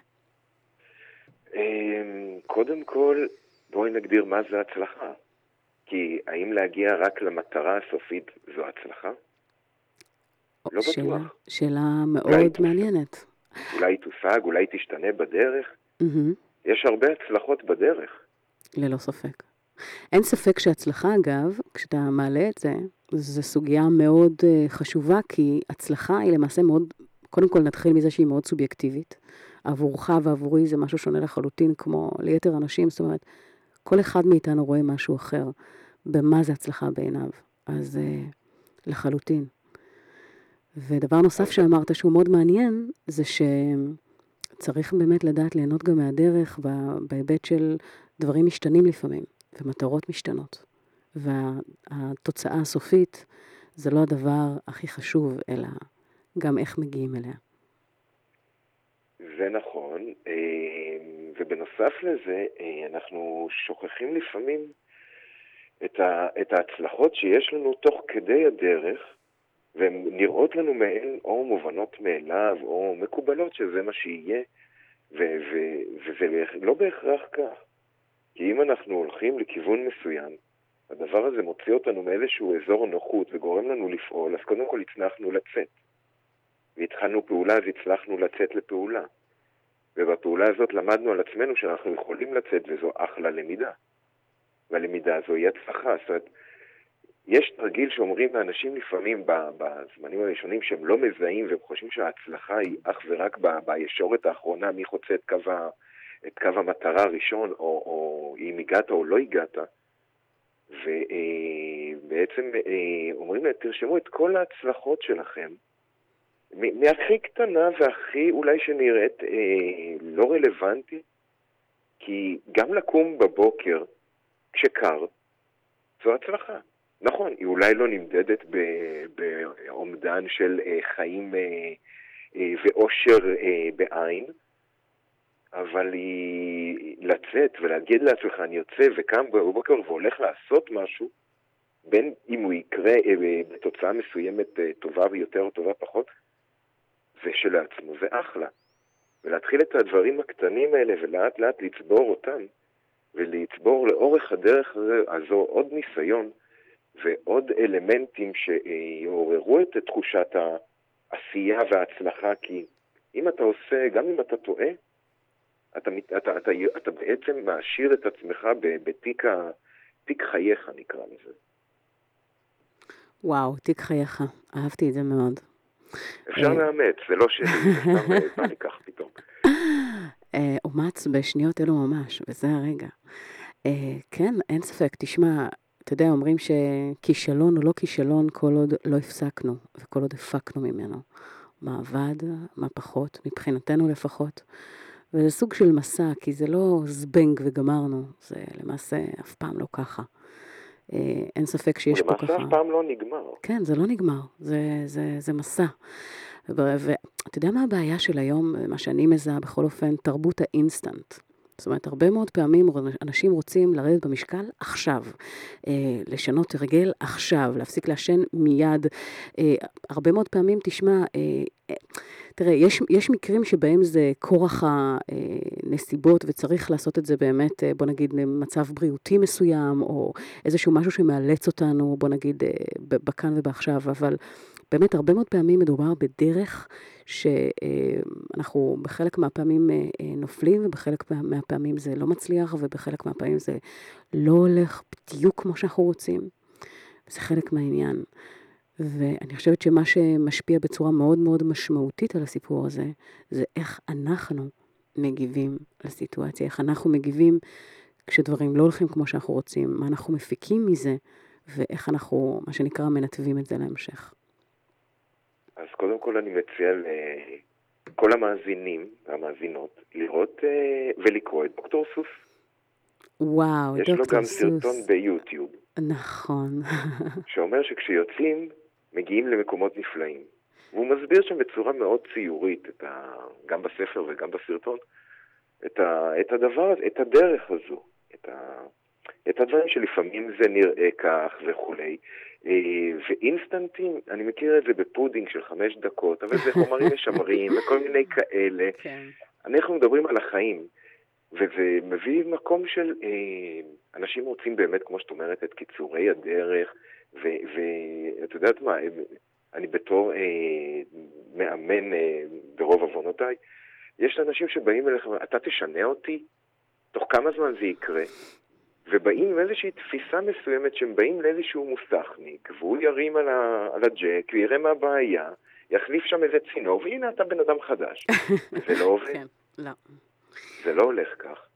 S8: אמ, קודם כל, בואי נגדיר מה זה הצלחה. כי האם להגיע רק למטרה הסופית זו הצלחה? לא
S3: שאלה,
S8: בטוח.
S3: שאלה
S8: אולי
S3: מאוד
S8: תושג.
S3: מעניינת.
S8: אולי היא תושג, אולי תשתנה בדרך.
S3: מהמם,
S8: יש הרבה הצלחות בדרך.
S3: ללא ספק. אין ספק שהצלחה, אגב, כשאתה מעלה את זה, זו סוגיה מאוד uh, חשובה, כי הצלחה היא למעשה מאוד, קודם כל נתחיל מזה שהיא מאוד סובייקטיבית. עבורך ועבורי זה משהו שונה לחלוטין, כמו ליתר אנשים, זאת אומרת, כל אחד מאיתנו רואה משהו אחר, במה זה הצלחה בעיניו. אז uh, לחלוטין. ודבר נוסף שאמרת שהוא מאוד מעניין, זה שצריך באמת לדעת ליהנות גם מהדרך בהיבט של דברים משתנים לפעמים, ומטרות משתנות. והתוצאה הסופית זה לא הדבר הכי חשוב, אלא גם איך מגיעים אליה.
S8: זה נכון, אה, ובנוסף לזה, אה, אנחנו שוכחים לפעמים את, ההצלחות שיש לנו תוך כדי הדרך, והן נראות לנו מעין או מובנות מאליו, או מקובלות שזה מה שיהיה, וזה לא בהכרח כך. כי אם אנחנו הולכים לכיוון מסוים, הדבר הזה מוציא אותנו מאיזשהו אזור נוחות וגורם לנו לפעול, אז קודם כל הצלחנו לצאת. והתחלנו פעולה, אז הצלחנו לצאת לפעולה. ובפעולה הזאת למדנו על עצמנו שאנחנו יכולים לצאת, וזו אחלה למידה. והלמידה הזו היא הצלחה. זאת אומרת, יש תרגיל שאומרים לאנשים לפעמים בזמנים הראשונים שהם לא מזהים והם חושבים שההצלחה היא אך ורק בישורת האחרונה, מי חוצה את קו, ה- את קו המטרה הראשון, או, או אם הגעת או לא הגעת. ובעצם אומרים להם, תרשמו את כל ההצלחות שלכם, מהכי קטנה והכי אולי שנראית אה, לא רלוונטית, כי גם לקום בבוקר כשקר, זו הצלחה. נכון, היא אולי לא נמדדת באומדן של אה, חיים אה, אה, ואושר אה, בעין, אבל היא לצאת ולהגיד לעצמך, אני יוצא וקם בבוקר והולך לעשות משהו, בין אם הוא יקרה אה, בתוצאה מסוימת אה, טובה ויותר או טובה פחות, זה שלעצמו זה אחלה. ולהתחיל את הדברים הקטנים האלה ולאט לאט לצבור אותם, ולצבור לאורך הדרך הזו- עוד ניסיון ועוד אלמנטים שיעוררו את תחושת העשייה וההצלחה, כי אם אתה עושה, גם אם אתה טועה, אתה, מת- אתה, אתה, אתה בעצם מעשיר את עצמך בתיק ה- תיק חייך, נקרא לזה.
S3: וואו, תיק חייך, אהבתי את זה מאוד.
S8: אפשר
S3: אה.
S8: לאמץ, זה לא שלי, סתם אה, בא לי כך פתאום.
S3: אה, אומץ בשניות אלו ממש, וזה הרגע. כן, אין ספק, תשמע, אתה יודע, אומרים שכישלון הוא לא כישלון כל עוד לא הפסקנו, וכל עוד הפקנו ממנו. מה עבד, מה פחות, מבחינתנו לפחות. וזה סוג של מסע, כי זה לא זבנג וגמרנו, זה למעשה אף פעם לא ככה. אה, אין ספק שיש פה ככה...
S8: ולמעשה אף פעם לא נגמר.
S3: כן, זה לא נגמר, זה, זה, זה מסע. ואתה יודע מה הבעיה של היום, מה שאני מזהה בכל אופן, תרבות האינסטנט. זאת אומרת, הרבה מאוד פעמים אנשים רוצים לרדת במשקל עכשיו, אה, לשנות הרגל עכשיו, להפסיק לעשן מיד. אה, הרבה מאוד פעמים, תשמע, אה, אה, תראה, יש, יש מקרים שבהם זה כורח הנסיבות וצריך לעשות את זה באמת, בוא נגיד, מצב בריאותי מסוים, או איזשהו משהו שמאלץ אותנו, בוא נגיד, בכאן ובעכשיו, אבל באמת הרבה מאוד פעמים מדובר בדרך שאנחנו בחלק מהפעמים אה, אה, נופלים, ובחלק מה- מהפעמים זה לא מצליח, ובחלק מהפעמים זה לא הולך בדיוק כמו שאנחנו רוצים. זה חלק מהעניין. ואני חושבת שמה שמשפיע בצורה מאוד מאוד משמעותית על הסיפור הזה, זה איך אנחנו מגיבים לסיטואציה, איך אנחנו מגיבים כשדברים לא הולכים כמו שאנחנו רוצים, מה אנחנו מפיקים מזה, ואיך אנחנו, מה שנקרא, מנתבים את זה להמשך.
S8: אז קודם כל אני מציע לכל המאזינים והמאזינות לראות אה, ולקרוא את דוקטור סוס.
S3: וואו,
S8: יש לו
S3: דוקטור
S8: גם סרטון
S3: סוס.
S8: ביוטיוב,
S3: נכון.
S8: שאומר שכשיוצאים, מגיעים למקומות נפלאים. והוא מסביר שם בצורה מאוד ציורית, ה... גם בספר וגם בסרטון, את, ה... את הדבר את הדרך הזו, את, ה... את הדברים שלפעמים זה נראה כך וכולי. אה, ואינסטנטים, אני מכיר את זה בפודינג של חמש דקות, אבל זה חומרים משמרים וכל מיני כאלה.
S3: כן.
S8: אנחנו מדברים על החיים, וזה מביא מקום של אה, אנשים רוצים באמת, כמו שאת אומרת, את קיצורי הדרך, ואת יודעת מה, אני בתור אה, מאמן אה, ברוב עוונותיי, יש אנשים שבאים אליך, אתה תשנה אותי? תוך כמה זמן זה יקרה? ובאים עם איזושהי תפיסה מסוימת שהם באים לאיזשהו מוסכניק, והוא ירים על, ה, על הג'ק ויראה מה הבעיה, יחליף שם איזה צינור, והנה אתה בן אדם חדש. זה לא עובד,
S3: כן, לא.
S8: זה לא הולך כך.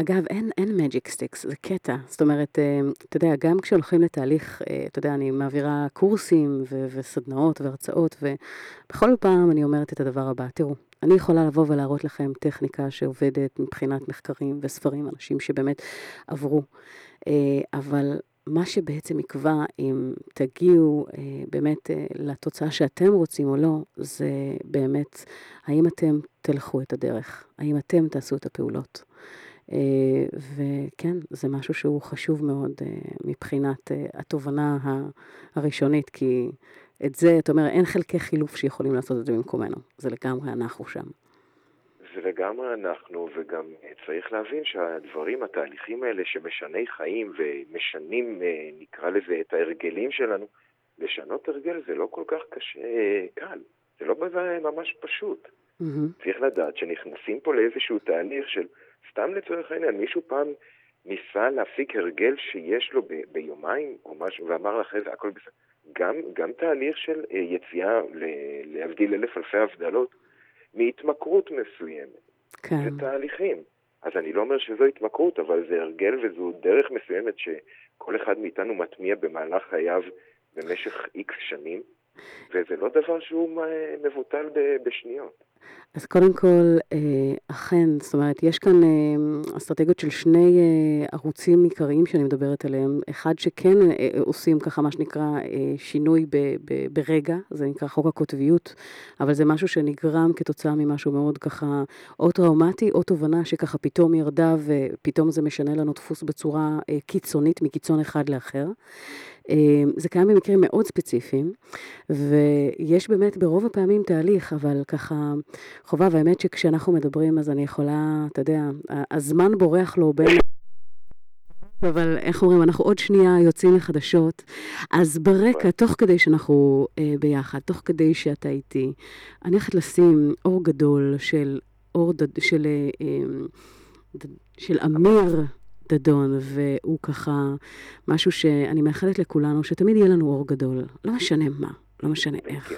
S3: אגב, אין, אין magic sticks, זה קטע. זאת אומרת, אה, אתה יודע, גם כשהולכים לתהליך, אה, אתה יודע, אני מעבירה קורסים ו- וסדנאות והרצאות, ובכל פעם אני אומרת את הדבר הבא, תראו, אני יכולה לבוא ולהראות לכם טכניקה שעובדת מבחינת מחקרים וספרים, אנשים שבאמת עברו, אה, אבל מה שבעצם יקבע אם תגיעו אה, באמת אה, לתוצאה שאתם רוצים או לא, זה באמת האם אתם תלכו את הדרך, האם אתם תעשו את הפעולות. וכן, זה משהו שהוא חשוב מאוד מבחינת התובנה הראשונית, כי את זה, אתה אומר, אין חלקי חילוף שיכולים לעשות את זה במקומנו. זה לגמרי אנחנו שם.
S8: זה לגמרי אנחנו, וגם אה, צריך להבין שהדברים, התהליכים האלה שמשני חיים ומשנים, אה, נקרא לזה, את ההרגלים שלנו, לשנות הרגל זה לא כל כך קשה, אה, קל. זה לא ממש פשוט.
S3: מהמם.
S8: צריך לדעת שנכנסים פה לאיזשהו תהליך של, סתם לצורך העניין, מישהו פעם ניסה להפיק הרגל שיש לו ב- ביומיים או משהו, ואמר זה הכל בסדר. גם, גם תהליך של אה, יציאה, להבדיל אלף אלפי הבדלות, מהתמכרות מסוימת.
S3: כן,
S8: זה תהליכים. אז אני לא אומר שזו התמכרות, אבל זה הרגל וזו דרך מסוימת שכל אחד מאיתנו מטמיע במהלך חייו במשך איקס שנים, וזה לא דבר שהוא אה, מבוטל בשניות.
S3: אז קודם כל, אה, אכן, זאת אומרת, יש כאן אה, אסטרטגיות של שני אה, ערוצים עיקריים שאני מדברת עליהם. אחד שכן עושים ככה, מה שנקרא, שינוי ב, ב, ברגע, זה נקרא חוק הקוטביות, אבל זה משהו שנגרם כתוצאה ממשהו מאוד ככה, או טראומטי, או תובנה שככה פתאום ירדה ופתאום זה משנה לנו דפוס בצורה קיצונית, מקיצון אחד לאחר. אה, זה קיים במקרים מאוד ספציפיים, ויש באמת ברוב הפעמים תהליך, אבל ככה, חובה, והאמת שכשאנחנו מדברים אז אני יכולה, אתה יודע, הזמן בורח לו בין... אבל איך אומרים, אנחנו עוד שנייה יוצאים לחדשות, אז ברקע, תוך כדי שאנחנו אה, ביחד, תוך כדי שאתה איתי, אני הולכת לשים אור גדול של אור דד... של, אה, ד- של אמיר דדון, והוא ככה משהו שאני מאחלת לכולנו, שתמיד יהיה לנו אור גדול, לא משנה מה, לא משנה איך.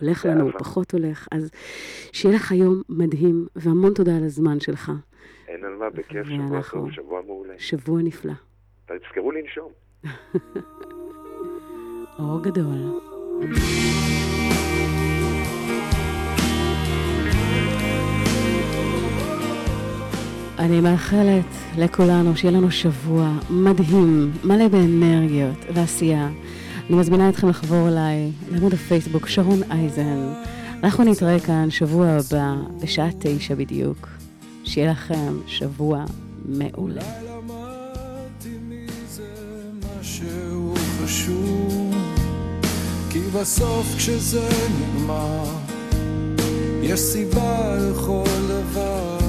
S3: הולך לנו. פחות הולך, אז שיהיה לך יום מדהים, והמון תודה על הזמן שלך.
S8: אין על מה, בכיף, שבוע טוב, שבוע מעולה.
S3: שבוע נפלא.
S8: תזכרו לנשום.
S3: אור גדול. אני מאחלת לכולנו שיהיה לנו שבוע מדהים, מלא באנרגיות ועשייה. אני מזמינה אתכם לחבור אליי לעמוד הפייסבוק שרון אייזן. אנחנו נתראה כאן שבוע הבא בשעה תשע בדיוק. שיהיה לכם שבוע מעולה.
S7: בסוף כשזה נגמר, יש סיבה לכל דבר.